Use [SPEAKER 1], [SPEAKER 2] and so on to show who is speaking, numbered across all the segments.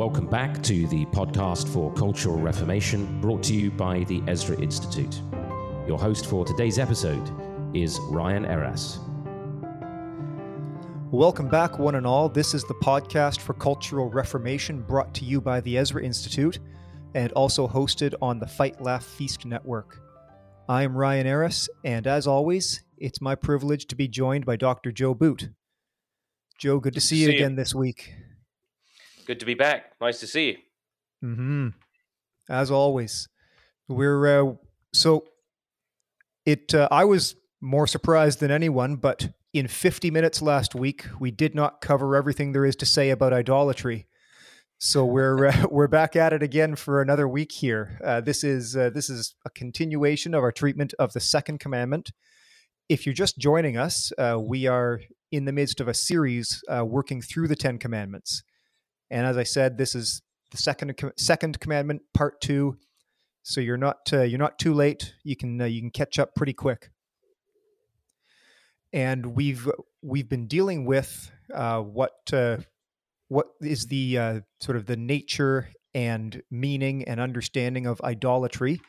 [SPEAKER 1] Welcome back to the podcast for Cultural Reformation, brought to you by the Ezra Institute. Your host for today's episode is Ryan Eras.
[SPEAKER 2] Welcome back, one and all. This is the podcast for Cultural Reformation, brought to you by the Ezra Institute and also hosted on the Fight Laugh Feast Network. I am Ryan Eras, and as always, it's my privilege to be joined by Dr. Joe Boot. Joe, good to see, you again this week.
[SPEAKER 3] Good to be back. Nice to see you.
[SPEAKER 2] Mm-hmm. As always, we're uh, so it. Uh, I was more surprised than anyone, but in 50 minutes last week, we did not cover everything there is to say about idolatry. So we're uh, we're back at it again for another week here. Uh, this is uh, this is a continuation of our treatment of the second commandment. If you're just joining us, uh, we are in the midst of a series uh, working through the Ten Commandments, and as I said, this is the second second commandment, part two. So you're not uh, you're not too late. You can you can catch up pretty quick. And we've we've been dealing with what what is the uh, sort of the nature and meaning and understanding of idolatry.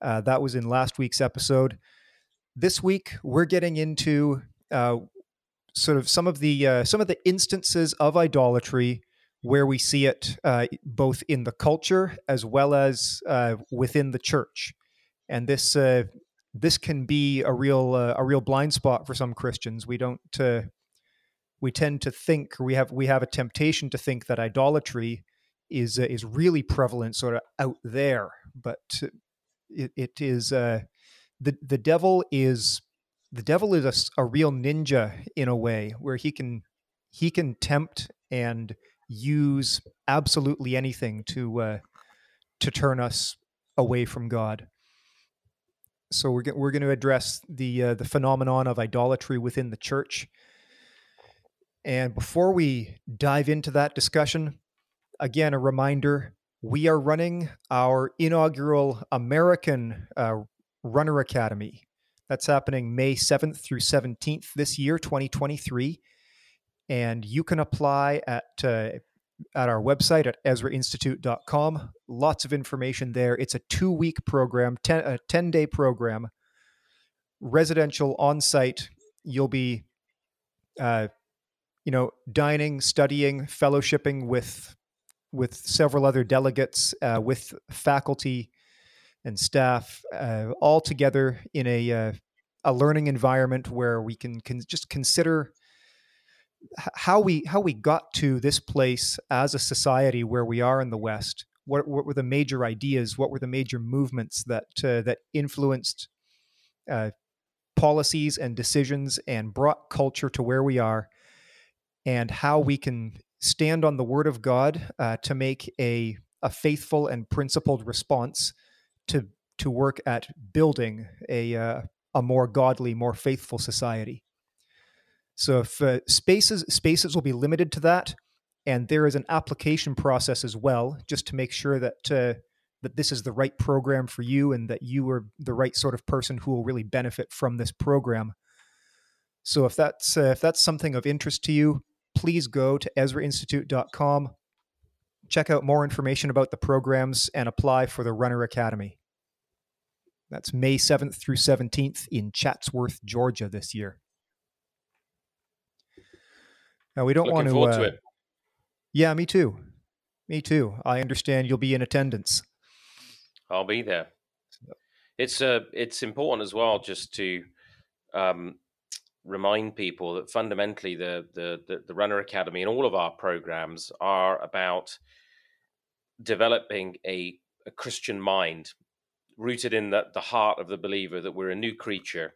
[SPEAKER 2] Uh, that was in last week's episode. This week we're getting into uh, sort of some of the uh, some of the instances of idolatry where we see it uh, both in the culture as well as uh, within the church, and this this can be a real a real blind spot for some Christians. We don't we tend to think we have we have a temptation to think that idolatry is uh, is really prevalent sort of out there but it, it is uh, the the devil is the devil is a, a, real ninja in a way where he can he can tempt and use absolutely anything to uh, to turn us away from God. So we're we're going to address the uh, the phenomenon of idolatry within the church and before we dive into that discussion, again, a reminder we are running our inaugural American uh, Runner Academy. That's happening May 7th through 17th this year, 2023. And you can apply at, uh, at our website at EzraInstitute.com. Lots of information there. It's a two week program, ten, a 10 day program, residential on site. You'll be uh, you know, dining, studying, fellowshipping with with several other delegates, uh, with faculty and staff, uh, all together in a uh, a learning environment where we can, can just consider how we how we got to this place as a society where we are in the West. What, what were the major ideas? What were the major movements that uh, that influenced uh, policies and decisions and brought culture to where we are? and how we can stand on the word of God uh, to make a, a faithful and principled response to, to work at building a, uh, a more godly, more faithful society. So if uh, spaces spaces will be limited to that, and there is an application process as well, just to make sure that uh, that this is the right program for you and that you are the right sort of person who will really benefit from this program. So if that's uh, if that's something of interest to you, please go to EzraInstitute.com, check out more information about the programs, and apply for the Runner Academy. That's May 7th through 17th in Chatsworth, Georgia this year. We don't
[SPEAKER 3] Looking
[SPEAKER 2] want
[SPEAKER 3] to.
[SPEAKER 2] Uh, yeah, me too. Me too. I understand you'll be in attendance.
[SPEAKER 3] I'll be there. It's uh, it's important as well just to um, remind people that fundamentally the, the, the the Runner Academy and all of our programs are about developing a, a Christian mind rooted in the, the heart of the believer that we're a new creature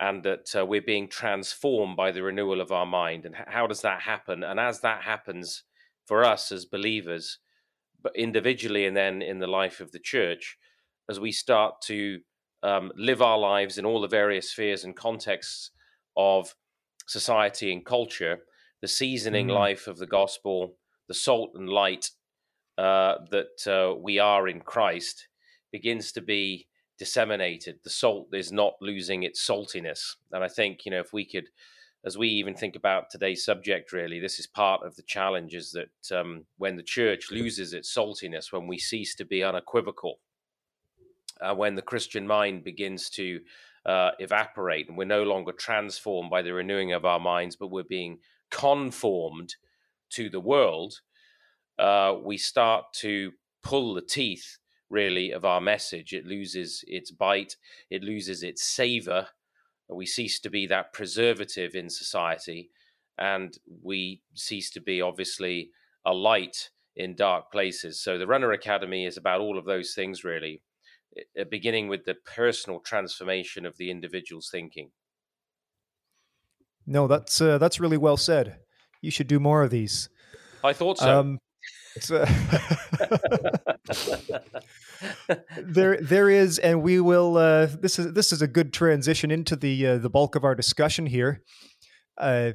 [SPEAKER 3] and that uh, we're being transformed by the renewal of our mind. And how does that happen? And as that happens for us as believers, but individually and then in the life of the church, as we start to um, live our lives in all the various spheres and contexts of society and culture, the seasoning mm. life of the gospel, the salt and light uh, that uh, we are in Christ begins to be disseminated. The salt is not losing its saltiness. And I think, you know, if we could as we even think about today's subject, really, this is part of the challenge is that um, when the church loses its saltiness, when we cease to be unequivocal, uh, when the Christian mind begins to uh, evaporate and we're no longer transformed by the renewing of our minds, but we're being conformed to the world, uh, we start to pull the teeth really of our message. It loses its bite, it loses its savor. We cease to be that preservative in society, and we cease to be obviously a light in dark places. So, the Runner Academy is about all of those things, really, beginning with the personal transformation of the individual's thinking.
[SPEAKER 2] No, that's uh, that's really well said. You should do more of these.
[SPEAKER 3] I thought so. Um,
[SPEAKER 2] there, there is, and we will. Uh, this is this is a good transition into the uh, the bulk of our discussion here, uh,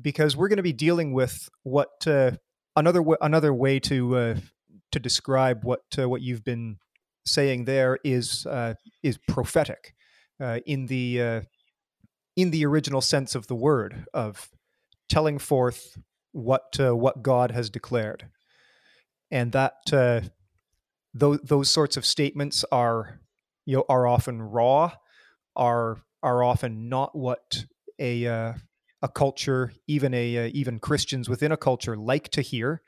[SPEAKER 2] because we're going to be dealing with what uh, another w- another way to uh, to describe what what you've been saying there is is prophetic in the in the original sense of the word of telling forth what what God has declared and that uh, those those sorts of statements are you know are often raw, are are often not what a uh, a culture, even a uh, even Christians within a culture, like to hear.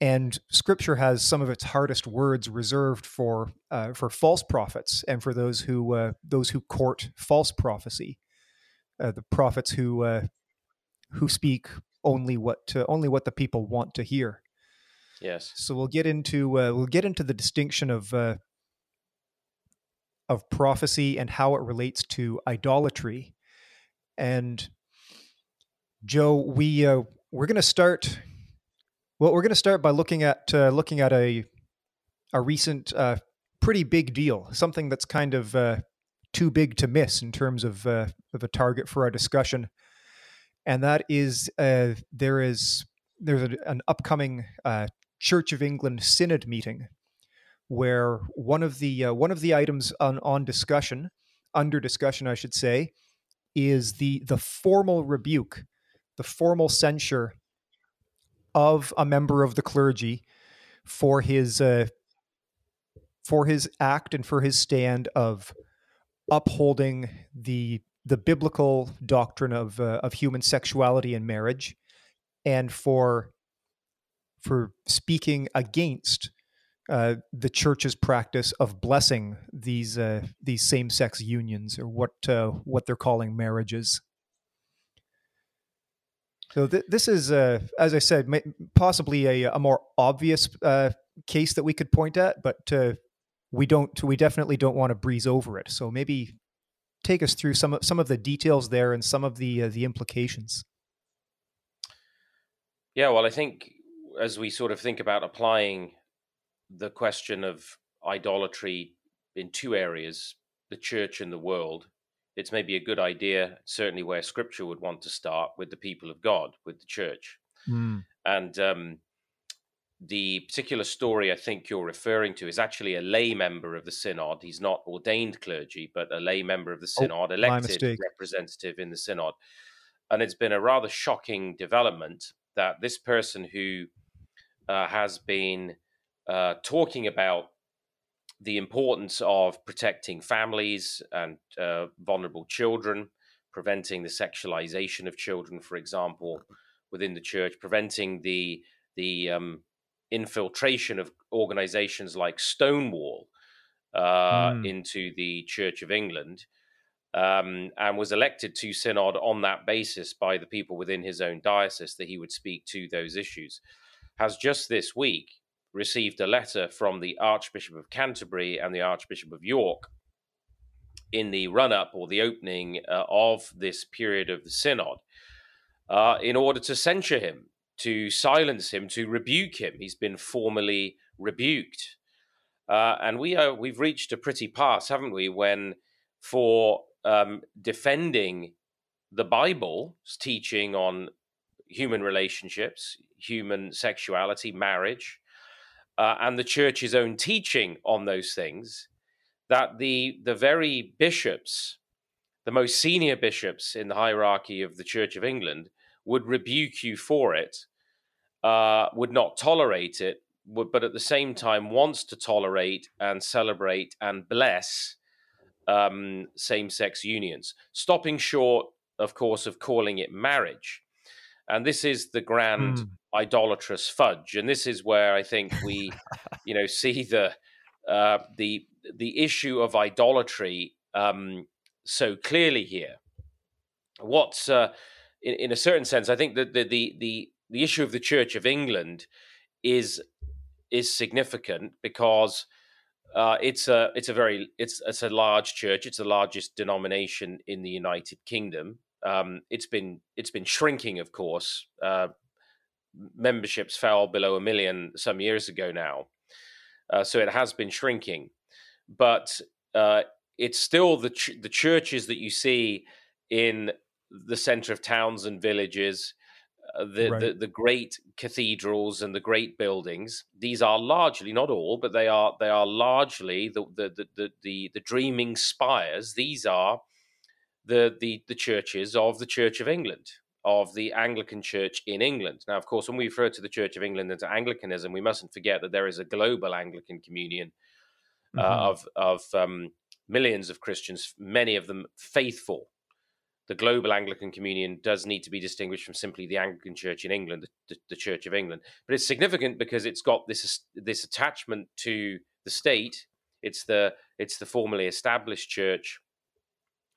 [SPEAKER 2] And Scripture has some of its hardest words reserved for uh, for false prophets and for those who uh, those who court false prophecy, uh, the prophets who uh, who speak only what only what the people want to hear.
[SPEAKER 3] Yes.
[SPEAKER 2] So we'll get into uh, we'll get into the distinction of uh, of prophecy and how it relates to idolatry. And Joe, we uh, we're going to start. Well, we're going to start by looking at uh, looking at a a recent uh, pretty big deal, something that's kind of uh, too big to miss in terms of uh, of a target for our discussion, and that is uh, there is there's a, an upcoming uh, Church of England synod meeting, where one of the uh, one of the items on, on discussion, under discussion, I should say, is the the formal rebuke, the formal censure of a member of the clergy for his uh, for his act and for his stand of upholding the the biblical doctrine of uh, of human sexuality and marriage, and for for speaking against uh, the church's practice of blessing these uh, these same sex unions or what uh, what they're calling marriages. So th- this is, uh, as I said, possibly a, a more obvious uh, case that we could point at, but uh, we don't. We definitely don't want to breeze over it. So maybe take us through some of, some of the details there and some of the the implications.
[SPEAKER 3] Yeah, well, I think as we sort of think about applying the question of idolatry in two areas, the church and the world, it's maybe a good idea, certainly where scripture would want to start with the people of God, with the church. Mm. And um, the particular story I think you're referring to is actually a lay member of the synod. He's not ordained clergy, but a lay member of the oh, synod, oh, elected representative in the synod. And it's been a rather shocking development that this person who uh, has been uh, talking about the importance of protecting families and uh, vulnerable children, preventing the sexualization of children, for example, within the church, preventing the the um, infiltration of organizations like Stonewall uh, mm. into the Church of England. Um, and was elected to synod on that basis by the people within his own diocese that he would speak to those issues has just this week received a letter from the Archbishop of Canterbury and the Archbishop of York in the run up or the opening uh, of this period of the synod uh, in order to censure him, to silence him, to rebuke him. He's been formally rebuked. Uh, and we are, we've reached a pretty pass, haven't we, when for um, defending the Bible's teaching on human relationships, human sexuality, marriage, uh, and the church's own teaching on those things, that the the very bishops the most senior bishops in the hierarchy of the Church of England would rebuke you for it, uh, would not tolerate it, would, but at the same time wants to tolerate and celebrate and bless um, same sex unions, stopping short, of course, of calling it marriage. And this is the grand mm. idolatrous fudge. And this is where I think we, you know, see the uh, the the issue of idolatry um, so clearly here. What's uh, in, in, a certain sense, I think that the, the the the issue of the Church of England is is significant because uh, it's a it's a very it's it's a large church. It's the largest denomination in the United Kingdom. Um, it's been it's been shrinking, of course. Uh, memberships fell below a million some years ago now, uh, so it has been shrinking. But uh, it's still the ch- the churches that you see in the center of towns and villages uh, the, right. the, the great cathedrals and the great buildings. These are largely, not all, but they are they are largely the the the the, the, the dreaming spires. These are the, the the churches of the Church of England, of the Anglican Church in England. Now, of course, when we refer to the Church of England and to Anglicanism, we mustn't forget that there is a global Anglican communion uh, mm-hmm. of of um, millions of Christians, many of them faithful the global Anglican Communion does need to be distinguished from simply the Anglican Church in England, the, the, Church of England. But it's significant because it's got this this attachment to the state. It's the it's the formally established church,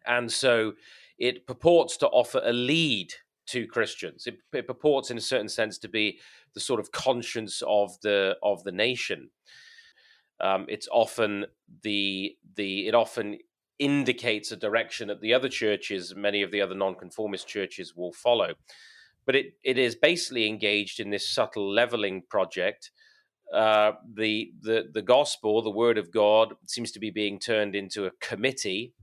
[SPEAKER 3] and so it purports to offer a lead to Christians. It, it purports, in a certain sense, to be the sort of conscience of the of the nation. Um, it's often the the it often indicates a direction that the other churches, many of the other nonconformist churches, will follow. But it, it is basically engaged in this subtle leveling project. Uh, the, the the gospel, the word of God, seems to be being turned into a committee,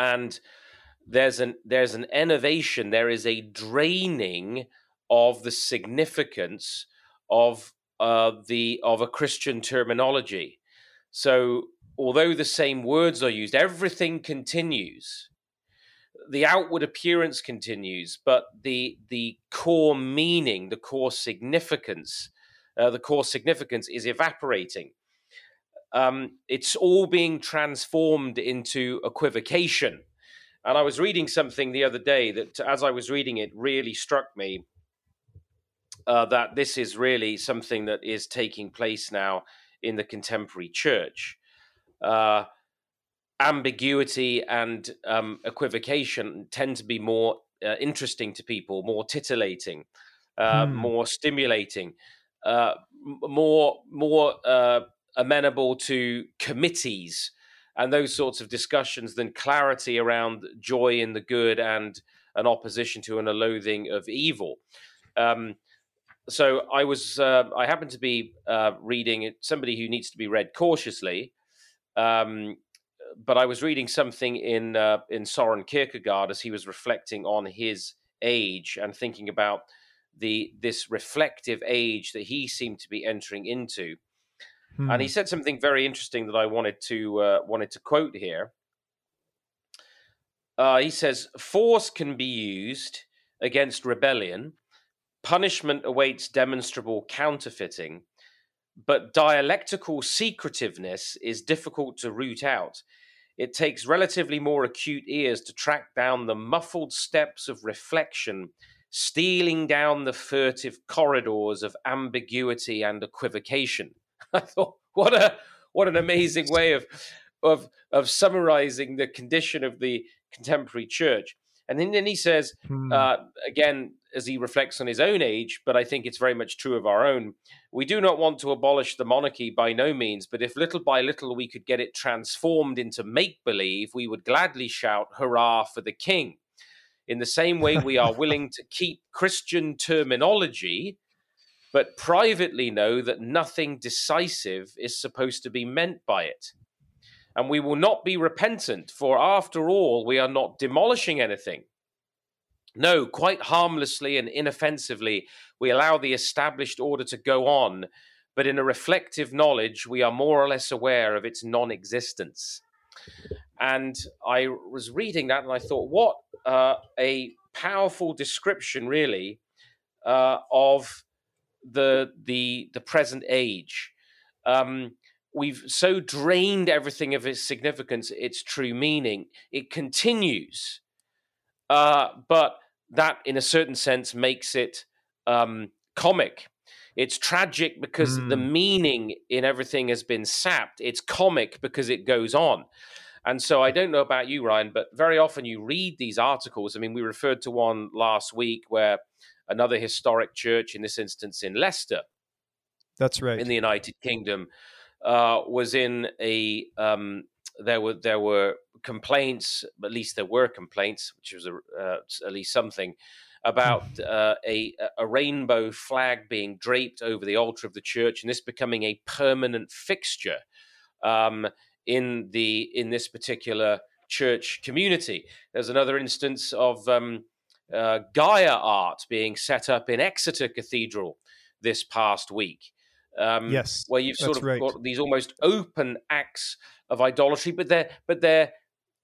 [SPEAKER 3] and there's an there's an innovation. There is a draining of the significance of uh, the of a Christian terminology. So although the same words are used, everything continues. The outward appearance continues, but the the core meaning, the core significance, uh, the core significance is evaporating. Um, it's all being transformed into equivocation. And I was reading something the other day that, as I was reading it, really struck me uh, that this is really something that is taking place now in the contemporary church uh, ambiguity and um, equivocation tend to be more uh, interesting to people, more titillating, uh, hmm. more stimulating, uh, more more uh, amenable to committees and those sorts of discussions than clarity around joy in the good and an opposition to and a loathing of evil. Um, so I was uh, I happened to be uh, reading somebody who needs to be read cautiously, um, but I was reading something in uh, in Soren Kierkegaard as he was reflecting on his age and thinking about the this reflective age that he seemed to be entering into. Hmm. And he hmm. said something very interesting that I wanted to uh, wanted to quote here. Uh, he says, "Force can be used against rebellion. Punishment awaits demonstrable counterfeiting." but dialectical secretiveness is difficult to root out. It takes relatively more acute ears to track down the muffled steps of reflection, stealing down the furtive corridors of ambiguity and equivocation. I thought, what a what an amazing way of of of summarizing the condition of the contemporary church. And then, then he says, hmm. uh, again, as he reflects on his own age, but I think it's very much true of our own. We do not want to abolish the monarchy by no means, but if little by little we could get it transformed into make believe, we would gladly shout, Hurrah for the king. In the same way, we are willing to keep Christian terminology, but privately know that nothing decisive is supposed to be meant by it and we will not be repentant, for after all, we are not demolishing anything. No, quite harmlessly and inoffensively, we allow the established order to go on, but in a reflective knowledge, we are more or less aware of its non existence. And I was reading that and I thought, what uh, a powerful description, really, uh, of the the the present age. Um, we've so drained everything of its significance, its true meaning. It continues, uh, but that, in a certain sense, makes it um, comic. It's tragic because mm. the meaning in everything has been sapped. It's comic because it goes on. And so I don't know about you, Ryan, but very often you read these articles. I mean, we referred to one last week where another historic church, in this instance in Leicester,
[SPEAKER 2] that's right,
[SPEAKER 3] in the United Kingdom, uh, was in a um, there were there were complaints, at least there were complaints, which was a, uh, at least something about hmm. uh, a a rainbow flag being draped over the altar of the church, and this becoming a permanent fixture um, in the in this particular church community. There's another instance of um, uh, Gaia art being set up in Exeter Cathedral this past week.
[SPEAKER 2] Um, yes,
[SPEAKER 3] where you've sort of right. got these almost open acts of idolatry, but they're but they're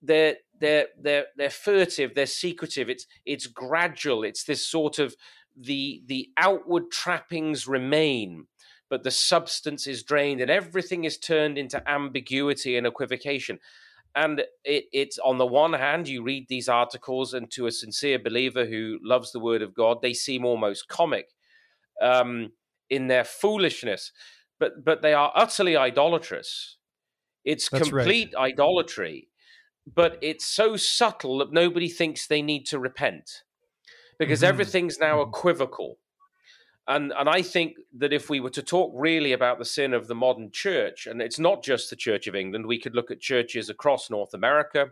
[SPEAKER 3] they're they're they're they're furtive, they're secretive. It's it's gradual. It's this sort of the the outward trappings remain, but the substance is drained, and everything is turned into ambiguity and equivocation. And it, it's on the one hand, you read these articles, and to a sincere believer who loves the Word of God, they seem almost comic. Um, in their foolishness, but but they are utterly idolatrous. It's That's complete right. idolatry, but it's so subtle that nobody thinks they need to repent because mm-hmm. everything's now mm-hmm. equivocal. And and I think that if we were to talk really about the sin of the modern church, and it's not just the Church of England, we could look at churches across North America,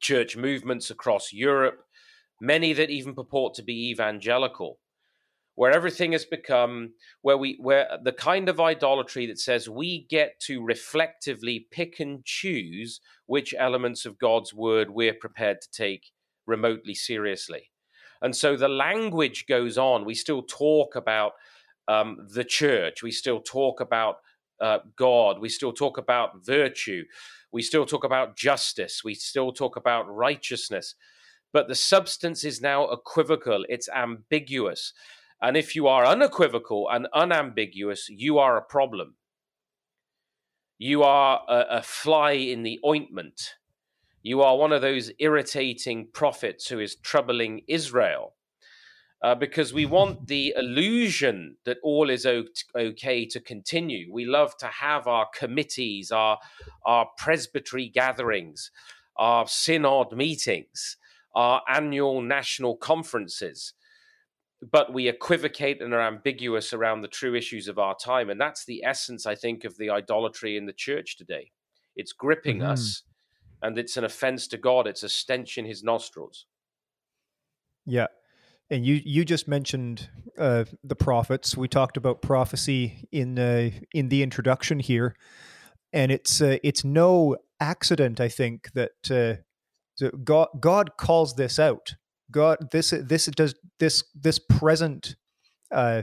[SPEAKER 3] church movements across Europe, many that even purport to be evangelical where everything has become where we where the kind of idolatry that says we get to reflectively pick and choose which elements of God's word we're prepared to take remotely seriously. And so the language goes on. We still talk about um, the church. We still talk about uh, God. We still talk about virtue. We still talk about justice. We still talk about righteousness. But the substance is now equivocal, it's ambiguous. And if you are unequivocal and unambiguous, you are a problem. You are a, a fly in the ointment. You are one of those irritating prophets who is troubling Israel. Uh, because we want the illusion that all is okay to continue. We love to have our committees, our, our presbytery gatherings, our synod meetings, our annual national conferences but we equivocate and are ambiguous around the true issues of our time. And that's the essence, I think, of the idolatry in the church today. It's gripping mm-hmm. us and it's an offense to God, it's a stench in his nostrils.
[SPEAKER 2] Yeah. And you, you just mentioned uh, the prophets. We talked about prophecy in uh, in the introduction here, and it's uh, it's no accident, I think, that uh, God God calls this out God, this this does this this present uh,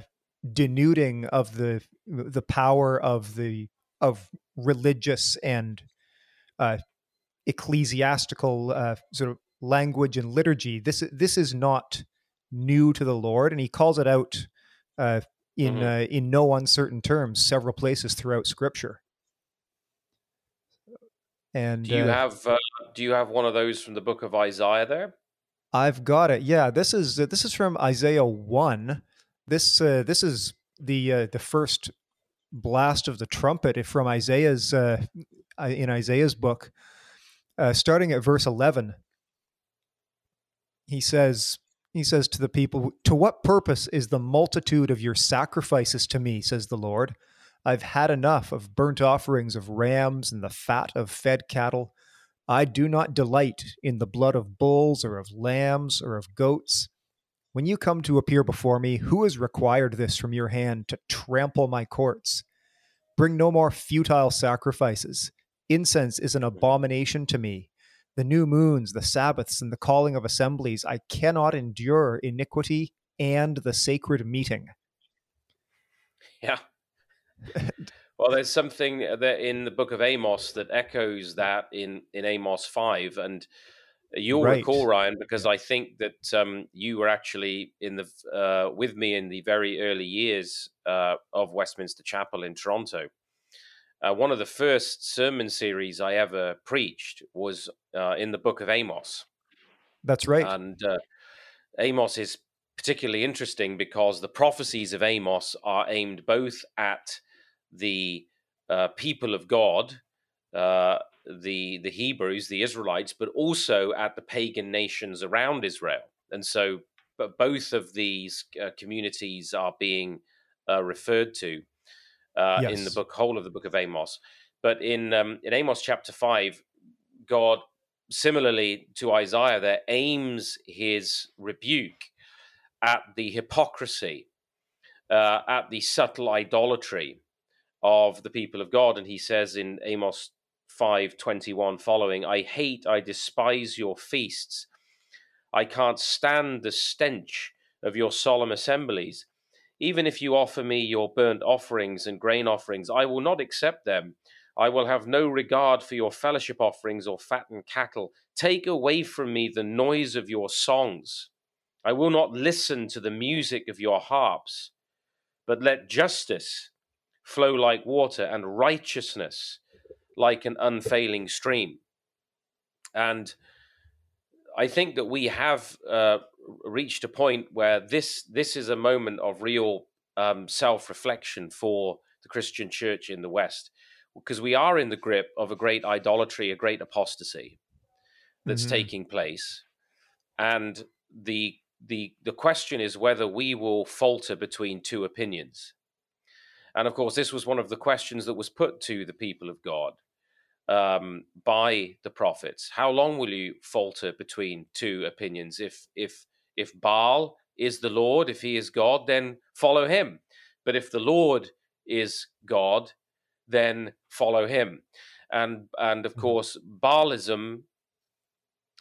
[SPEAKER 2] denuding of the the power of the of religious and uh, ecclesiastical uh, sort of language and liturgy. This this is not new to the Lord, and He calls it out uh, in mm-hmm. uh, in no uncertain terms several places throughout Scripture. And
[SPEAKER 3] do you uh, have uh, do you have one of those from the book of Isaiah there?
[SPEAKER 2] I've got it. Yeah, this is uh, this is from Isaiah one. This uh, this is the uh, the first blast of the trumpet from Isaiah's uh, in Isaiah's book, uh, starting at verse eleven. He says he says to the people, "To what purpose is the multitude of your sacrifices to me?" Says the Lord. I've had enough of burnt offerings of rams and the fat of fed cattle. I do not delight in the blood of bulls or of lambs or of goats. When you come to appear before me, who has required this from your hand to trample my courts? Bring no more futile sacrifices. Incense is an abomination to me. The new moons, the Sabbaths, and the calling of assemblies, I cannot endure iniquity and the sacred meeting.
[SPEAKER 3] Yeah. Well, there's something that in the book of Amos that echoes that in in Amos five, and you'll
[SPEAKER 2] Right.
[SPEAKER 3] recall Ryan because I think that um, you were actually in the uh, with me in the very early years uh, of Westminster Chapel in Toronto. Uh, one of the first sermon series I ever preached was uh, in the book of Amos.
[SPEAKER 2] That's right.
[SPEAKER 3] And uh, Amos is particularly interesting because the prophecies of Amos are aimed both at the uh, people of God, uh, the the Hebrews, the Israelites, but also at the pagan nations around Israel. And so, but both of these uh, communities are being uh, referred to uh, in the book, whole of the book of Amos. But in um, in Amos chapter five, God similarly to Isaiah, there aims his rebuke at the hypocrisy, uh, at the subtle idolatry of the people of God. And he says in Amos 5 21 following, I hate, I despise your feasts. I can't stand the stench of your solemn assemblies. Even if you offer me your burnt offerings and grain offerings, I will not accept them. I will have no regard for your fellowship offerings or fattened cattle. Take away from me the noise of your songs. I will not listen to the music of your harps, but let justice flow like water and righteousness like an unfailing stream. And I think that we have uh, reached a point where this this is a moment of real um, self reflection for the Christian church in the West, because we are in the grip of a great idolatry, a great apostasy that's
[SPEAKER 2] Mhm.
[SPEAKER 3] taking place, and the the the question is whether we will falter between two opinions. And of course, this was one of the questions that was put to the people of God um, by the prophets. How long will you falter between two opinions? If if if Baal is the Lord, if he is God, then follow him. But if the Lord is God, then follow him. And and of
[SPEAKER 2] Mhm.
[SPEAKER 3] course, Baalism,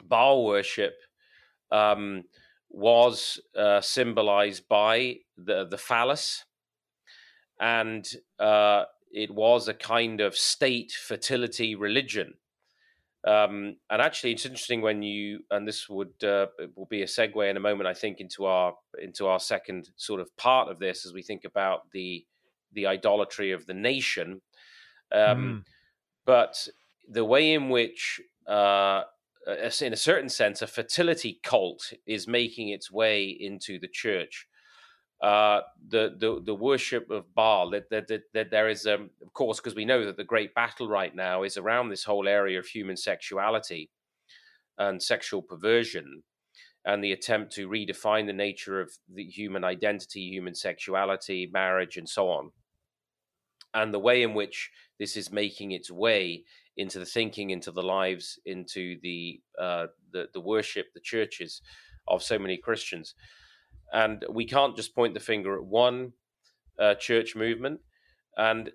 [SPEAKER 3] Baal worship, um, was uh, symbolized by the the phallus, and uh, it was a kind of state fertility religion. Um, and actually, it's interesting when you and this would uh, will be a segue in a moment, I think, into our into our second sort of part of this as we think about the the idolatry of the nation. Um,
[SPEAKER 2] Mm.
[SPEAKER 3] but the way in which, uh, in a certain sense, a fertility cult is making its way into the church. Uh, the, the the worship of Baal. That that, that, that there is, um, of course, because we know that the great battle right now is around this whole area of human sexuality and sexual perversion, and the attempt to redefine the nature of the human identity, human sexuality, marriage, and so on and the way in which this is making its way into the thinking, into the lives, into the uh, the, the worship, the churches of so many Christians. And we can't just point the finger at one uh, church movement. And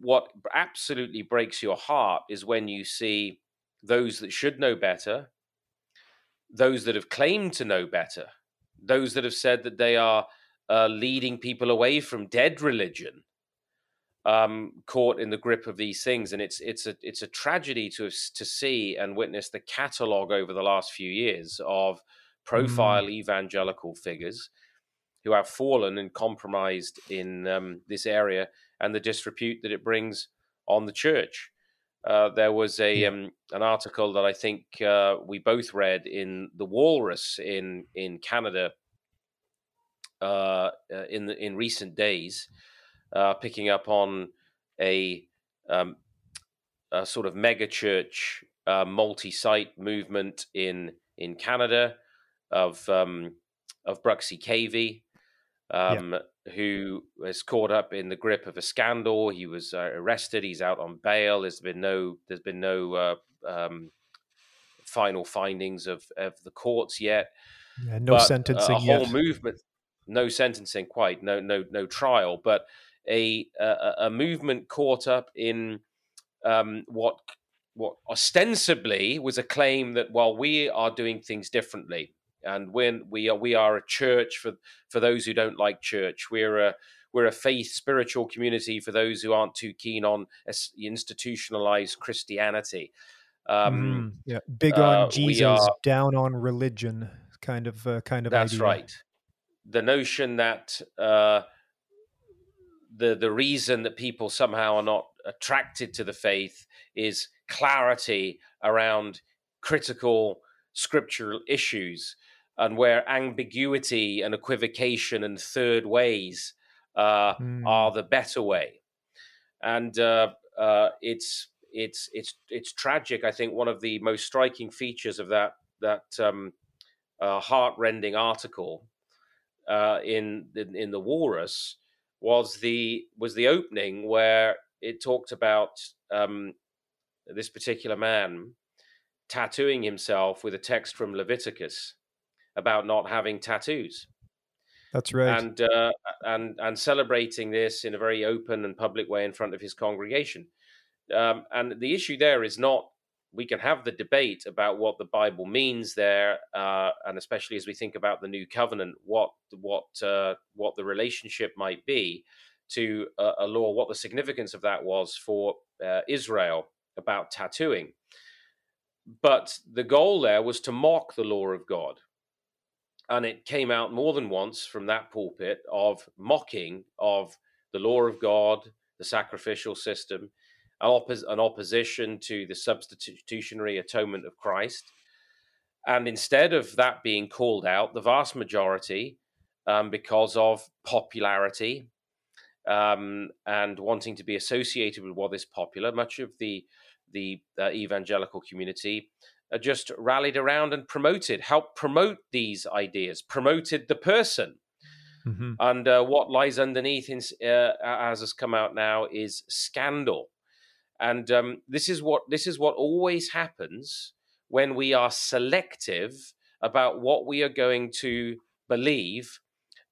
[SPEAKER 3] what absolutely breaks your heart is when you see those that should know better, those that have claimed to know better, those that have said that they are uh, leading people away from dead religion um, caught in the grip of these things, and it's it's a it's a tragedy to to see and witness the catalogue over the last few years of profile evangelical figures who have fallen and compromised in um, this area, and the disrepute that it brings on the church. Uh, there was a
[SPEAKER 2] Yeah.
[SPEAKER 3] um, an article that I think uh, we both read in the Walrus in in Canada uh, uh, in the, in recent days, uh, picking up on a, um, a sort of mega church uh, multi-site movement in in Canada of um, of Bruxy Cavey, um, who was caught up in the grip of a scandal. He was uh, arrested. He's out on bail. There's been no there's been no uh, um, final findings of of the courts yet
[SPEAKER 2] Yeah, no
[SPEAKER 3] but
[SPEAKER 2] sentencing
[SPEAKER 3] a, a whole
[SPEAKER 2] yet.
[SPEAKER 3] movement no sentencing quite no no no trial but a a, a movement caught up in um, what what ostensibly was a claim that while we are doing things differently and when we are we are a church for for those who don't like church. We're a we're a faith spiritual community for those who aren't too keen on institutionalized Christianity.
[SPEAKER 2] Um, mm, yeah, big on uh, Jesus, are, down on religion, kind of uh, kind of.
[SPEAKER 3] That's
[SPEAKER 2] idea.
[SPEAKER 3] right. The notion that uh, the the reason that people somehow are not attracted to the faith is clarity around critical scriptural issues and where ambiguity and equivocation and third ways uh, mm. are the better way. And uh, uh, it's it's it's it's tragic. I think one of the most striking features of that that um, uh, heartrending article uh, in, in, in the Walrus was the was the opening where it talked about um, this particular man tattooing himself with a text from Leviticus about not having tattoos.
[SPEAKER 2] That's right.
[SPEAKER 3] And uh, and and celebrating this in a very open and public way in front of his congregation. Um, and the issue there is not we can have the debate about what the Bible means there, uh, and especially as we think about the new covenant, what what uh, what the relationship might be to a, a, law, what the significance of that was for uh, Israel about tattooing. But the goal there was to mock the law of God. And it came out more than once from that pulpit of mocking of the law of God, the sacrificial system, an, opposition to the substitutionary atonement of Christ. And instead of that being called out, the vast majority, um, because of popularity um, and wanting to be associated with what is popular, much of the the uh, evangelical community just rallied around and promoted, helped promote these ideas, promoted the person. Mm-hmm. And uh, what lies underneath, in, uh, as has come out now, is scandal. And um, this is what this is what always happens when we are selective about what we are going to believe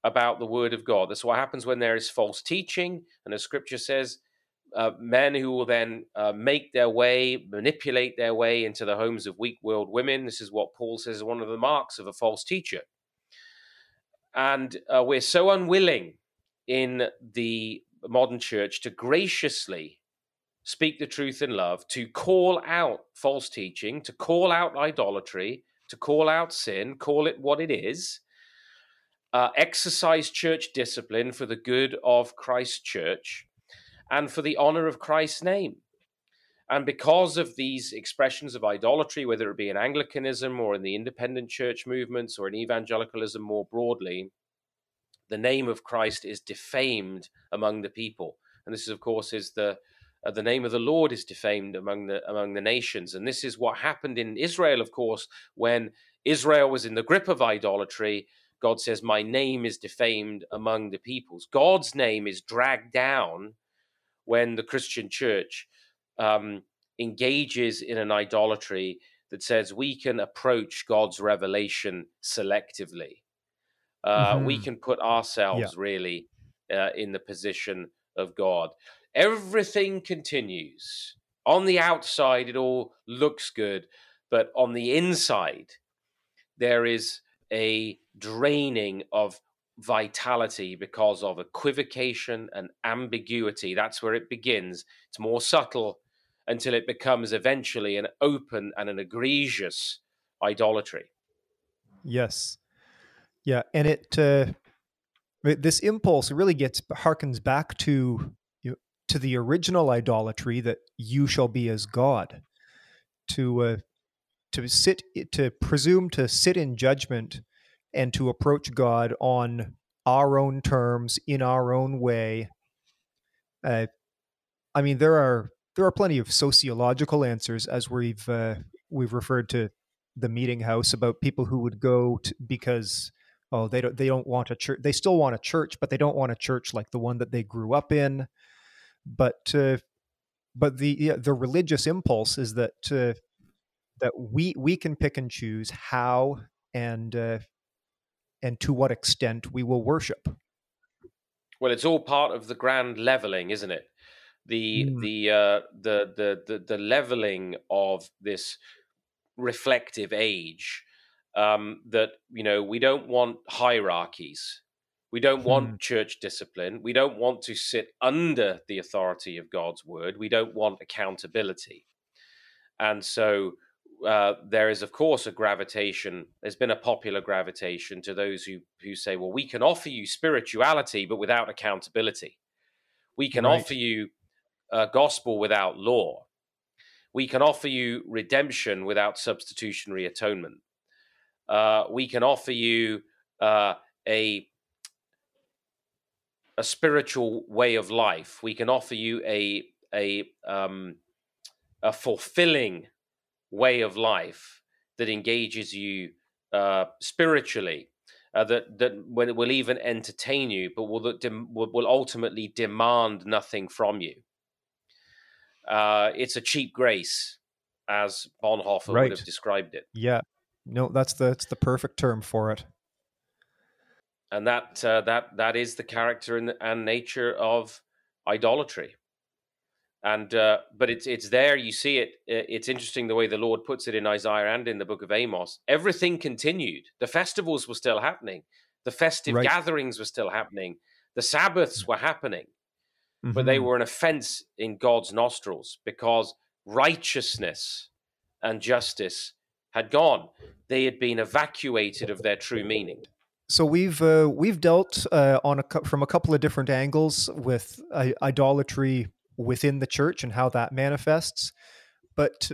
[SPEAKER 3] about the Word of God. That's what happens when there is false teaching, and as Scripture says, uh, men who will then uh, make their way, manipulate their way into the homes of weak-willed women. This is what Paul says is one of the marks of a false teacher. And uh, we're so unwilling in the modern church to graciously speak the truth in love, to call out false teaching, to call out idolatry, to call out sin, call it what it is, uh, exercise church discipline for the good of Christ's church and for the honor of Christ's name. And because of these expressions of idolatry, whether it be in Anglicanism or in the independent church movements or in evangelicalism more broadly, the name of Christ is defamed among the people. And this, is, of course, is the uh, the name of the Lord is defamed among the among the nations, and this is what happened in Israel, of course, when Israel was in the grip of idolatry. God says, "My name is defamed among the peoples." God's name is dragged down when the Christian church um, engages in an idolatry that says we can approach God's revelation selectively. Uh, mm-hmm. We can put ourselves yeah. really uh, in the position of God everything continues. On the outside, it all looks good, but on the inside, there is a draining of vitality because of equivocation and ambiguity. That's where it begins. It's more subtle until it becomes eventually an open and an egregious idolatry.
[SPEAKER 2] Yes. Yeah. And it, uh, this impulse really gets harkens back to you know, to the original idolatry that you shall be as God, to uh, to sit to presume to sit in judgment and to approach God on our own terms in our own way. Uh, I mean, there are there are plenty of sociological answers as we've uh, we've referred to the meeting house about people who would go to, because oh they don't they don't want a church they still want a church but they don't want a church like the one that they grew up in but uh, but the yeah, the religious impulse is that uh, that we we can pick and choose how and uh, and to what extent we will worship.
[SPEAKER 3] Well, it's all part of the grand leveling, isn't it? The mm. the, uh, the the the the leveling of this reflective age um, that you know we don't want hierarchies. We don't want
[SPEAKER 2] Hmm.
[SPEAKER 3] church discipline. We don't want to sit under the authority of God's word. We don't want accountability. And so uh, there is, of course, a gravitation. There's been a popular gravitation to those who, who say, well, we can offer you spirituality, but without accountability. We can
[SPEAKER 2] Right.
[SPEAKER 3] offer you a gospel without law. We can offer you redemption without substitutionary atonement. Uh, we can offer you uh, a a spiritual way of life. We can offer you a a um, a fulfilling way of life that engages you uh, spiritually. Uh, that that when it will even entertain you, but will that dem- will, will ultimately demand nothing from you. Uh, it's a cheap grace, as Bonhoeffer
[SPEAKER 2] Right.
[SPEAKER 3] would have described it.
[SPEAKER 2] Yeah. No, that's the that's the perfect term for it.
[SPEAKER 3] and that uh, that that is the character and, and nature of idolatry and uh, but it's it's there you see it it's interesting the way the lord puts it in isaiah and in the book of amos. Everything continued. The festivals were still happening. The festive
[SPEAKER 2] Right.
[SPEAKER 3] gatherings were still happening. The sabbaths were happening. But they
[SPEAKER 2] Mhm.
[SPEAKER 3] were an offense in god's nostrils because righteousness and justice had gone. They had been evacuated of their true meaning.
[SPEAKER 2] So we've uh, we've dealt uh, on a from a couple of different angles with uh, idolatry within the church and how that manifests, but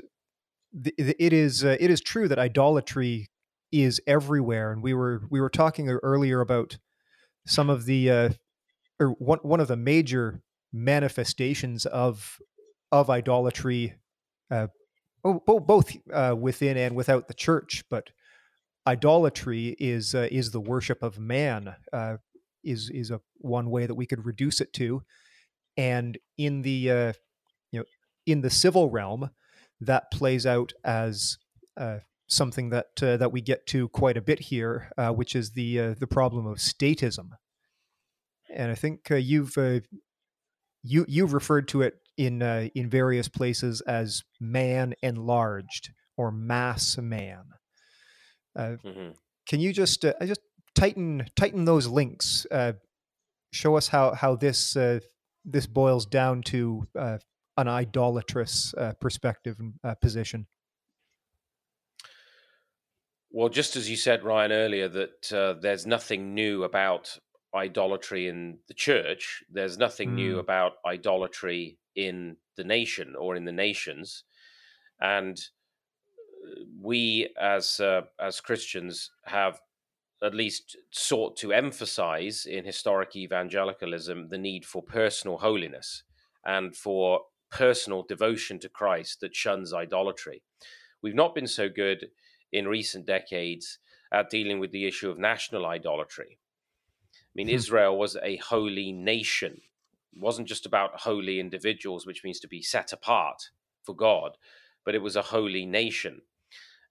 [SPEAKER 2] the, the- it is uh, it is true that idolatry is everywhere, and we were we were talking earlier about some of the uh, or one one of the major manifestations of of idolatry, uh, bo- bo- both uh, within and without the church, but idolatry is uh, is the worship of man uh, is is a one way that we could reduce it to and in the uh, you know in the civil realm that plays out as uh, something that uh, that we get to quite a bit here uh, which is the uh, the problem of statism and i think uh, you've uh, you you've referred to it in uh, in various places as man enlarged or mass man uh,
[SPEAKER 3] Mhm.
[SPEAKER 2] can you just uh, just tighten tighten those links? Uh, show us how how this uh, this boils down to uh, an idolatrous uh, perspective and uh, position.
[SPEAKER 3] Well, just as you said, Ryan, earlier, that uh, there's nothing new about idolatry in the church. There's nothing new
[SPEAKER 2] Mm.
[SPEAKER 3] about idolatry in the nation or in the nations, and uh, we, as uh, as Christians, have at least sought to emphasize in historic evangelicalism the need for personal holiness and for personal devotion to Christ that shuns idolatry. We've not been so good in recent decades at dealing with the issue of national idolatry. I mean,
[SPEAKER 2] Hmm.
[SPEAKER 3] Israel was a holy nation. It wasn't just about holy individuals, which means to be set apart for God, but it was a holy nation.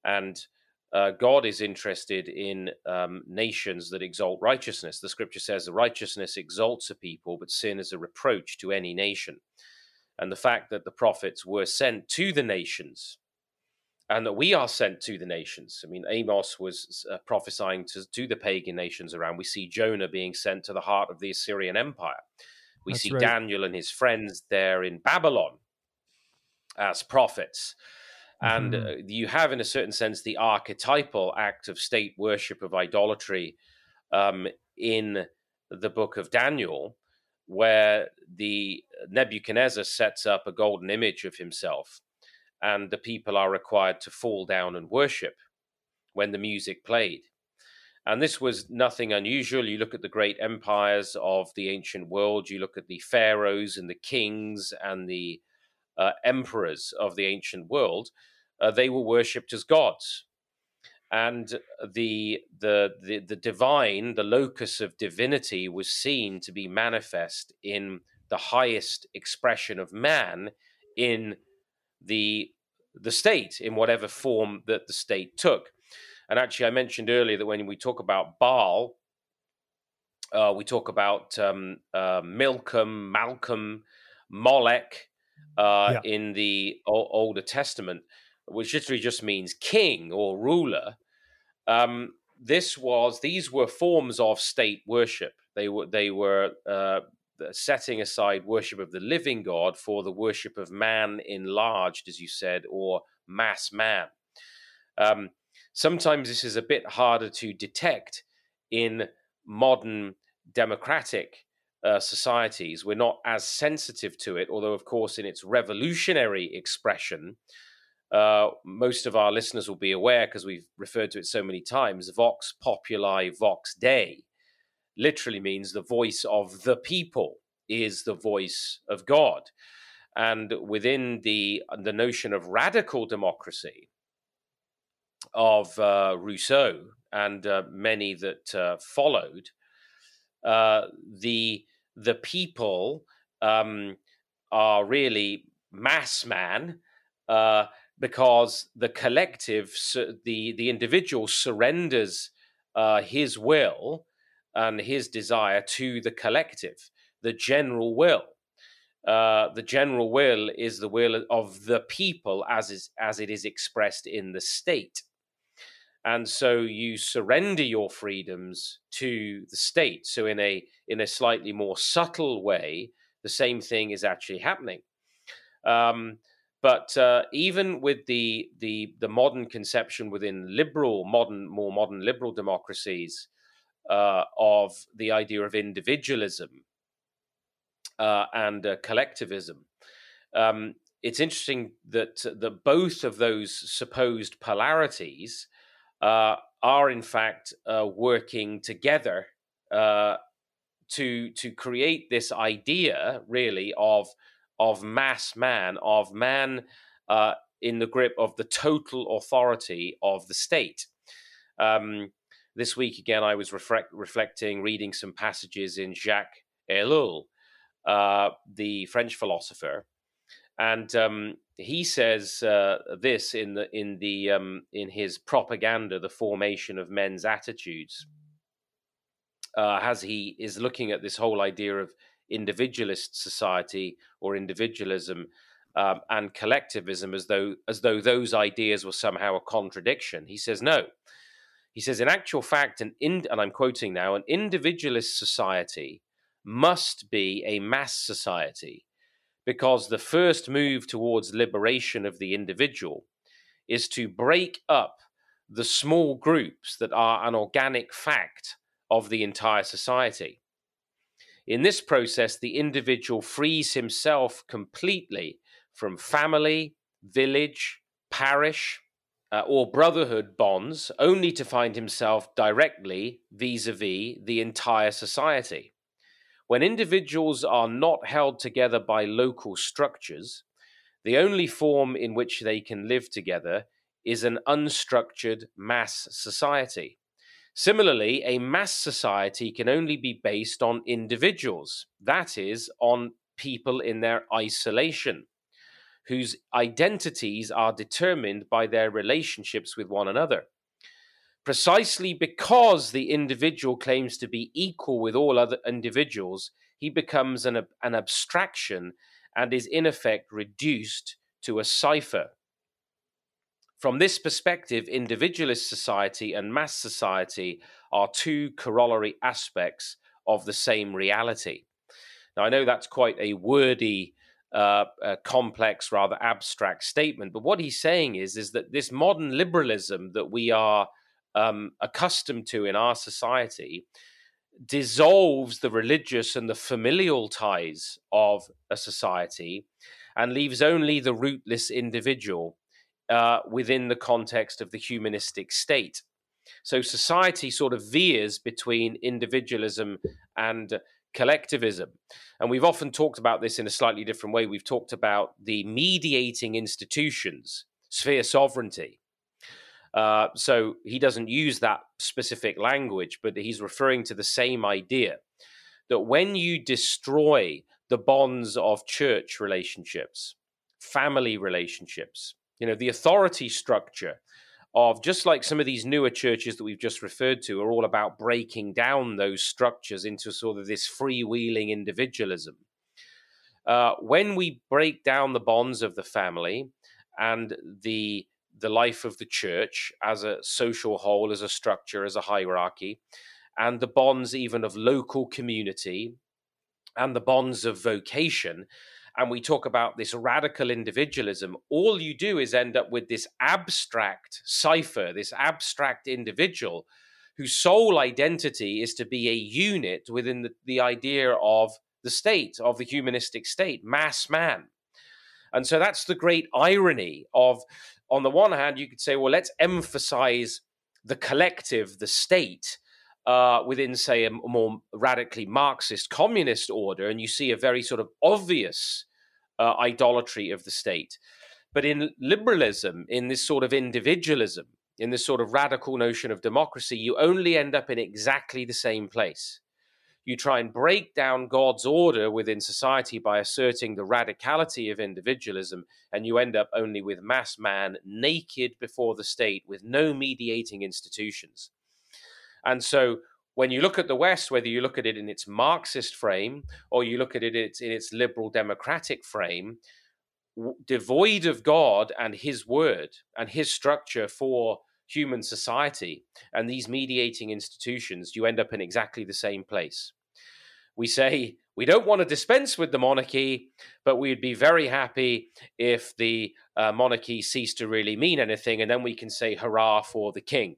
[SPEAKER 3] And uh, God is interested in um, nations that exalt righteousness. The scripture says the righteousness exalts a people, but sin is a reproach to any nation. And the fact that the prophets were sent to the nations and that we are sent to the nations. I mean, Amos was uh, prophesying to, to the pagan nations around. We see Jonah being sent to the heart of the Assyrian Empire. We
[SPEAKER 2] That's
[SPEAKER 3] see
[SPEAKER 2] right.
[SPEAKER 3] Daniel and his friends there in Babylon as prophets. And
[SPEAKER 2] Mhm.
[SPEAKER 3] uh, you have, in a certain sense, the archetypal act of state worship of idolatry um, in the book of Daniel, where the Nebuchadnezzar sets up a golden image of himself, and the people are required to fall down and worship when the music played. And this was nothing unusual. You look at the great empires of the ancient world, you look at the pharaohs and the kings and the uh, emperors of the ancient world, uh, they were worshipped as gods. And the, the the the divine, the locus of divinity, was seen to be manifest in the highest expression of man in the the state, in whatever form that the state took. And actually, I mentioned earlier that when we talk about Baal, uh, we talk about um, uh, Milcom, Malcolm, Molech uh,
[SPEAKER 2] Yeah.
[SPEAKER 3] in the o- Older Testament, which literally just means king or ruler. um, this was these were forms of state worship. They were they were uh, setting aside worship of the living God for the worship of man enlarged, as you said, or mass man. Um, sometimes this is a bit harder to detect in modern democratic uh, societies. We're not as sensitive to it, although, of course, in its revolutionary expression, uh, most of our listeners will be aware because we've referred to it so many times. Vox populi, vox dei literally means the voice of the people is the voice of God. And within the, the notion of radical democracy of uh, Rousseau and uh, many that uh, followed, uh, the, the people um, are really mass man uh, because the collective, the the individual surrenders uh, his will and his desire to the collective, the general will. Uh, the general will is the will of the people as is as it is expressed in the state, and so you surrender your freedoms to the state. So in a in a slightly more subtle way, the same thing is actually happening. Um, but uh, even with the, the the modern conception within liberal, modern, more modern liberal democracies uh, of the idea of individualism uh, and uh, collectivism, um, it's interesting that that both of those supposed polarities uh, are in fact uh, working together to to create this idea, really, of of mass man, of man uh, in the grip of the total authority of the state. Um, this week, again, I was reflect, reflecting, reading some passages in Jacques Ellul, uh, the French philosopher, and um, he says uh, this in the in the um, in his propaganda, the formation of men's attitudes, uh, as he is looking at this whole idea of individualist society or individualism um, and collectivism as though as though those ideas were somehow a contradiction. He says no. He says, in actual fact, an in, and I'm quoting now, an individualist society must be a mass society because the first move towards liberation of the individual is to break up the small groups that are an organic fact of the entire society. In this process, the individual frees himself completely from family, village, parish, uh, or brotherhood bonds, only to find himself directly vis a vis the entire society. When individuals are not held together by local structures, the only form in which they can live together is an unstructured mass society. Similarly, a mass society can only be based on individuals, that is, on people in their isolation, whose identities are determined by their relationships with one another. Precisely because the individual claims to be equal with all other individuals, he becomes an, an abstraction and is in effect reduced to a cipher. From this perspective, individualist society and mass society are two corollary aspects of the same reality. Now, I know that's quite a wordy, uh, a complex, rather abstract statement, but what he's saying is, is that this modern liberalism that we are um, accustomed to in our society dissolves the religious and the familial ties of a society and leaves only the rootless individual uh, within the context of the humanistic state. So society sort of veers between individualism and collectivism. And we've often talked about this in a slightly different way. We've talked about the mediating institutions, sphere sovereignty. Uh, so he doesn't use that specific language, but he's referring to the same idea that when you destroy the bonds of church relationships, family relationships, you know, the authority structure of just like some of these newer churches that we've just referred to are all about breaking down those structures into sort of this freewheeling individualism. Uh, when we break down the bonds of the family and the the life of the church as a social whole, as a structure, as a hierarchy, and the bonds even of local community and the bonds of vocation, and we talk about this radical individualism, all you do is end up with this abstract cipher, this abstract individual whose sole identity is to be a unit within the, the idea of the state, of the humanistic state, mass man. And so that's the great irony of, on the one hand, you could say, well, let's emphasize the collective, the state, uh, within, say, a more radically Marxist communist order, and you see a very sort of obvious uh, idolatry of the state. But in liberalism, in this sort of individualism, in this sort of radical notion of democracy, you only end up in exactly the same place. You try and break down God's order within society by asserting the radicality of individualism, and you end up only with mass man naked before the state with no mediating institutions. And so when you look at the West, whether you look at it in its Marxist frame or you look at it in its liberal democratic frame, devoid of God and His word and His structure for human society and these mediating institutions, you end up in exactly the same place. We say we don't want to dispense with the monarchy, but we'd be very happy if the uh, monarchy ceased to really mean anything, and then we can say hurrah for the king.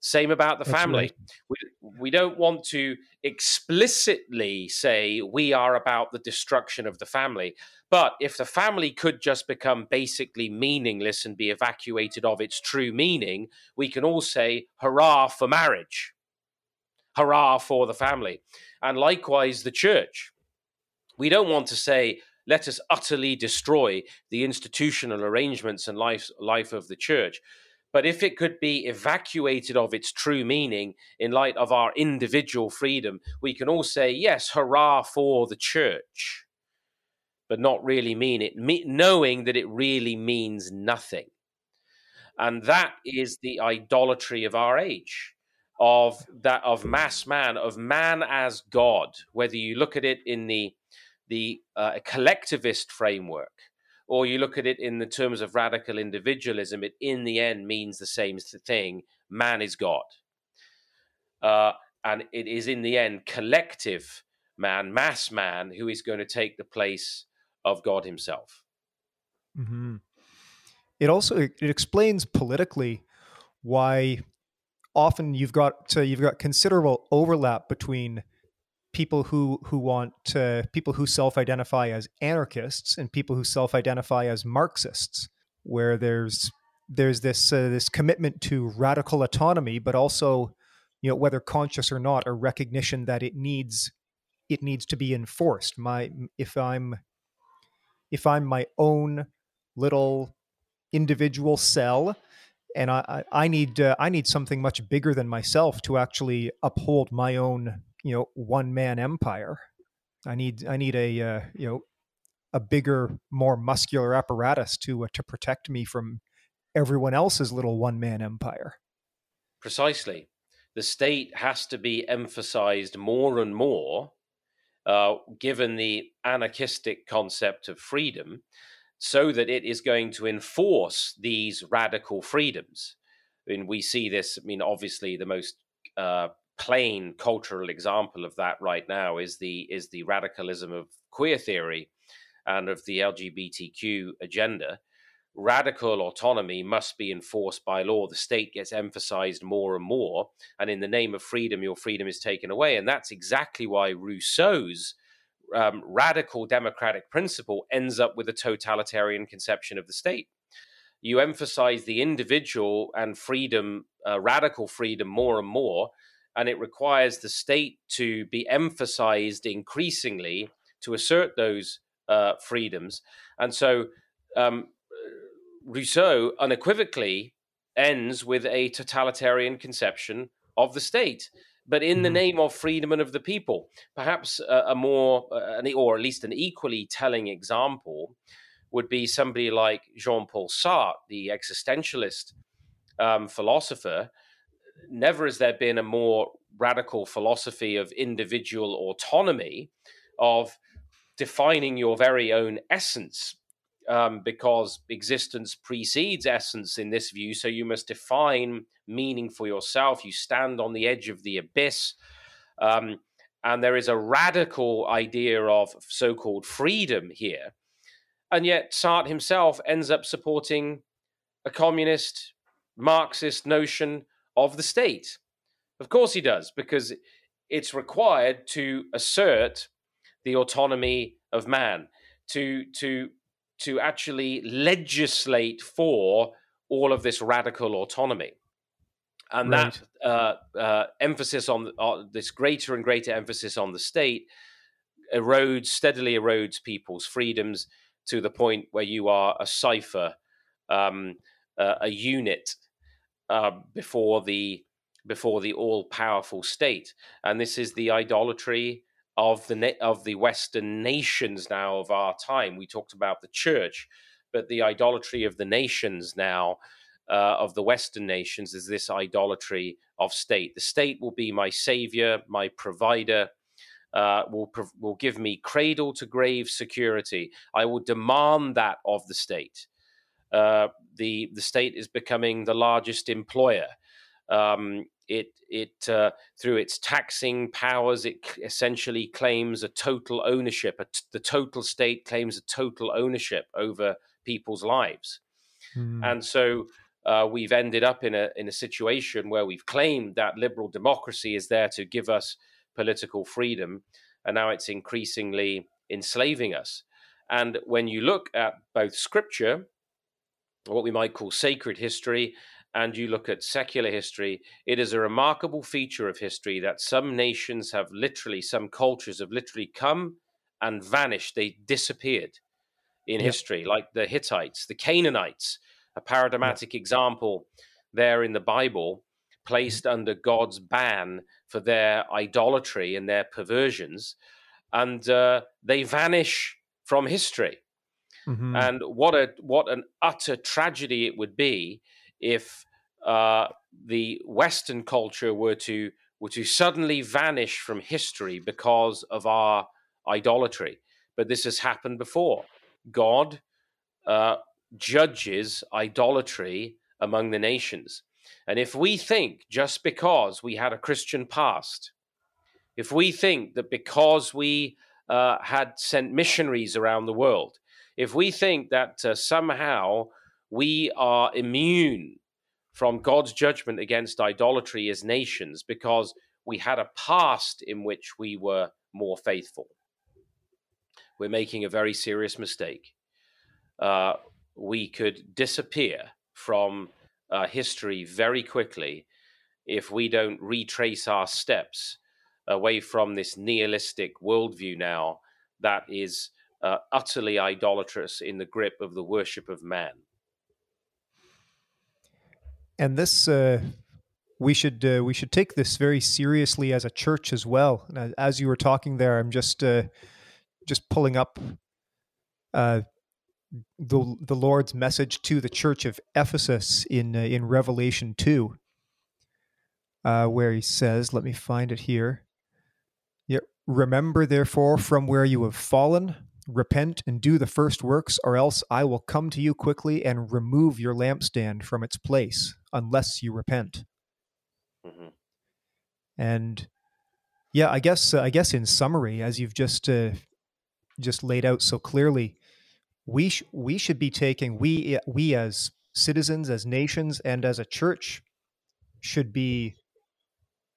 [SPEAKER 3] Same about the That's family. Right. We, we don't want to explicitly say we are about the destruction of the family. But if the family could just become basically meaningless and be evacuated of its true meaning, we can all say, hurrah for marriage, hurrah for the family. And likewise, the church. We don't want to say, let us utterly destroy the institutional arrangements and life, life of the church. But if it could be evacuated of its true meaning in light of our individual freedom, we can all say, yes, hurrah for the church, but not really mean it, knowing that it really means nothing. And that is the idolatry of our age of that of mass man of man as god whether you look at it in the the uh, collectivist framework or you look at it in the terms of radical individualism, it in the end means the same thing man is God. Uh, and it is in the end collective man, mass man, who is going to take the place of God himself.
[SPEAKER 2] Mm-hmm. It also it explains politically why often you've got uh, you've got considerable overlap between people who who want uh, people who self-identify as anarchists and people who self-identify as Marxists, where there's there's this uh, this commitment to radical autonomy, but also, you know, whether conscious or not, a recognition that it needs it needs to be enforced. My if I'm if I'm my own little individual cell and I, I need uh, I need something much bigger than myself to actually uphold my own you know one man empire. I need I need a uh, you know a bigger, more muscular apparatus to uh, to protect me from everyone else's little one man empire.
[SPEAKER 3] Precisely, the state has to be emphasized more and more, uh, given the anarchistic concept of freedom, so that it is going to enforce these radical freedoms. I mean, we see this. I mean, obviously, the most uh, plain cultural example of that right now is the is the radicalism of queer theory and of the LGBTQ agenda. Radical autonomy must be enforced by law. The state gets emphasized more and more, and in the name of freedom, your freedom is taken away. And that's exactly why Rousseau's um, radical democratic principle ends up with a totalitarian conception of the state. You emphasize the individual and freedom, uh, radical freedom, more and more, and it requires the state to be emphasized increasingly to assert those uh, freedoms. And so um, Rousseau unequivocally ends with a totalitarian conception of the state. But in the mm-hmm. name of freedom and of the people, perhaps a, a more, uh, or at least an equally telling example, would be somebody like Jean Paul Sartre, the existentialist um, philosopher, never has there been a more radical philosophy of individual autonomy, of defining your very own essence um, because existence precedes essence in this view. So you must define meaning for yourself. You stand on the edge of the abyss. Um, and there is a radical idea of so called freedom here. And yet, Sartre himself ends up supporting a communist, Marxist notion of the state. Of course, he does, because it's required to assert the autonomy of man, to, to, to actually legislate for all of this radical autonomy and right. that uh, uh, emphasis on uh, this greater and greater emphasis on the state erodes steadily erodes people's freedoms to the point where you are a cipher, um, uh, a unit uh, before the before the all powerful state, and this is the idolatry of the na- of the Western nations now of our time. We talked about the church, but the idolatry of the nations now uh, of the Western nations is this idolatry of state. The state will be my savior, my provider, uh, will will give me cradle to grave security. I will demand that of the state. Uh, the the state is becoming the largest employer. Um, it it uh, through its taxing powers, it essentially claims a total ownership. the total state claims a total ownership over people's lives, mm. and so uh, we've ended up in a in a situation where we've claimed that liberal democracy is there to give us political freedom, and now it's increasingly enslaving us. And when you look at both scripture, what we might call sacred history, and you look at secular history, it is a remarkable feature of history that some nations have literally, some cultures have literally come and vanished. They disappeared in history, like the Hittites, the Canaanites, a paradigmatic example there in the Bible, placed mm-hmm. under God's ban for their idolatry and their perversions, and uh, they vanish from history. Mm-hmm. And what a what an utter tragedy it would be if uh, the Western culture were to were to suddenly vanish from history because of our idolatry. But this has happened before. God uh, judges idolatry among the nations. And if we think just because we had a Christian past, if we think that because we uh, had sent missionaries around the world, if we think that uh, somehow we are immune from God's judgment against idolatry as nations because we had a past in which we were more faithful, we're making a very serious mistake. Uh, we could disappear from uh, history very quickly if we don't retrace our steps away from this nihilistic worldview now that is uh, utterly idolatrous in the grip of the worship of man.
[SPEAKER 2] And this, uh, we should uh, we should take this very seriously as a church as well. And As you were talking there, I'm just uh, just pulling up uh, the the Lord's message to the church of Ephesus in uh, in Revelation two, where He says, "Let me find it here." Yeah, remember therefore from where you have fallen, repent and do the first works, or else I will come to you quickly and remove your lampstand from its place, unless you repent. Mm-hmm. And yeah, I guess uh, I guess in summary, as you've just uh, just laid out so clearly we sh- we should be taking we we as citizens, as nations, and as a church should be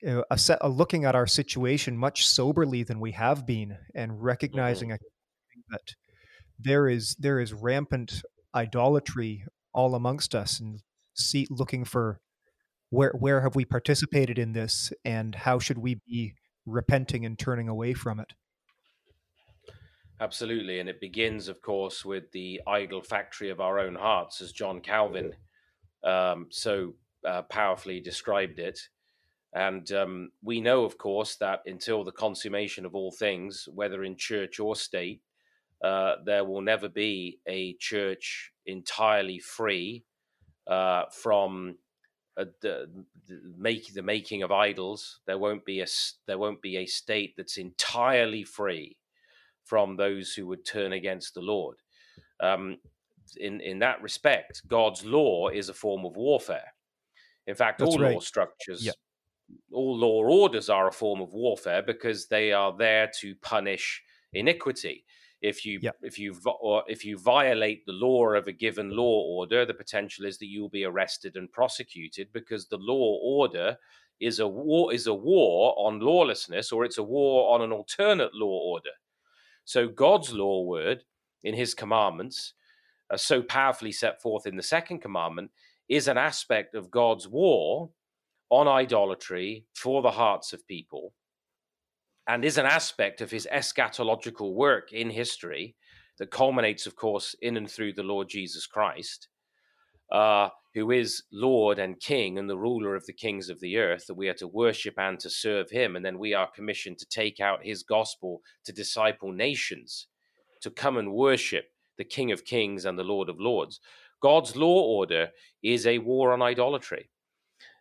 [SPEAKER 2] uh, a set, looking at our situation much soberly than we have been, and recognizing mm-hmm. That there is there is rampant idolatry all amongst us, and see looking for where where have we participated in this, and how should we be repenting and turning away from it.
[SPEAKER 3] Absolutely. And it begins, of course, with the idol factory of our own hearts, as John Calvin um, so uh, powerfully described it. And um, we know, of course, that until the consummation of all things, whether in church or state, uh, there will never be a church entirely free uh, from uh, the, the, make, the making of idols. There won't be a there won't be a state that's entirely free from those who would turn against the Lord. Um, in in that respect, God's law is a form of warfare. In fact,
[SPEAKER 2] That's
[SPEAKER 3] all
[SPEAKER 2] right.
[SPEAKER 3] law structures,
[SPEAKER 2] Yep.
[SPEAKER 3] all law orders are a form of warfare because they are there to punish iniquity. If you
[SPEAKER 2] Yep.
[SPEAKER 3] if you or if you violate the law of a given law order, the potential is that you'll be arrested and prosecuted because the law order is a war is a war on lawlessness or it's a war on an alternate law order. So God's law word in his commandments, are so powerfully set forth in the second commandment, is an aspect of God's war on idolatry for the hearts of people and is an aspect of his eschatological work in history that culminates, of course, in and through the Lord Jesus Christ, uh, who is Lord and King and the ruler of the kings of the earth, that we are to worship and to serve him. And then we are commissioned to take out his gospel to disciple nations, to come and worship the King of kings and the Lord of lords. God's law order is a war on idolatry.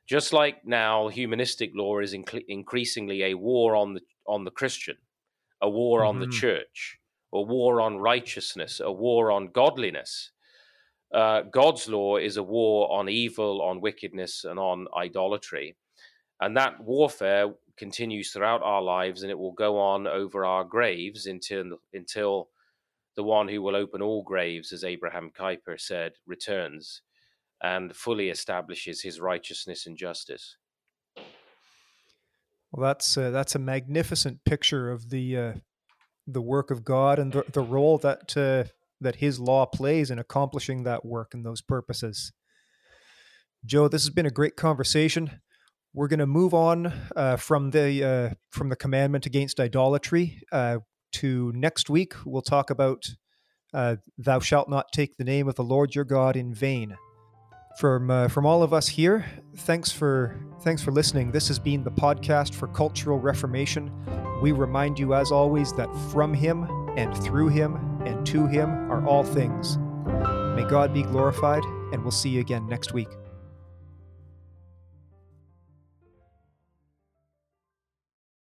[SPEAKER 3] Just like now, humanistic law is inc- increasingly a war on the on the Christian, a war on the
[SPEAKER 2] Mhm.
[SPEAKER 3] church, a war on righteousness, a war on godliness. Uh, God's law is a war on evil, on wickedness, and on idolatry. And that warfare continues throughout our lives, and it will go on over our graves until until the one who will open all graves, as Abraham Kuyper said, returns and fully establishes his righteousness and justice.
[SPEAKER 2] Well, that's uh, that's a magnificent picture of the uh, the work of God and the, the role that uh, that His law plays in accomplishing that work and those purposes. Joe, this has been a great conversation. We're going to move on uh, from the uh, from the commandment against idolatry uh, to next week. We'll talk about "Thou shalt not take the name of the Lord your God in vain." From uh, from all of us here, thanks for thanks for listening. This has been the podcast for Cultural Reformation. We remind you, as always, that from Him and through Him and to Him are all things. May God be glorified, and we'll see you again next week.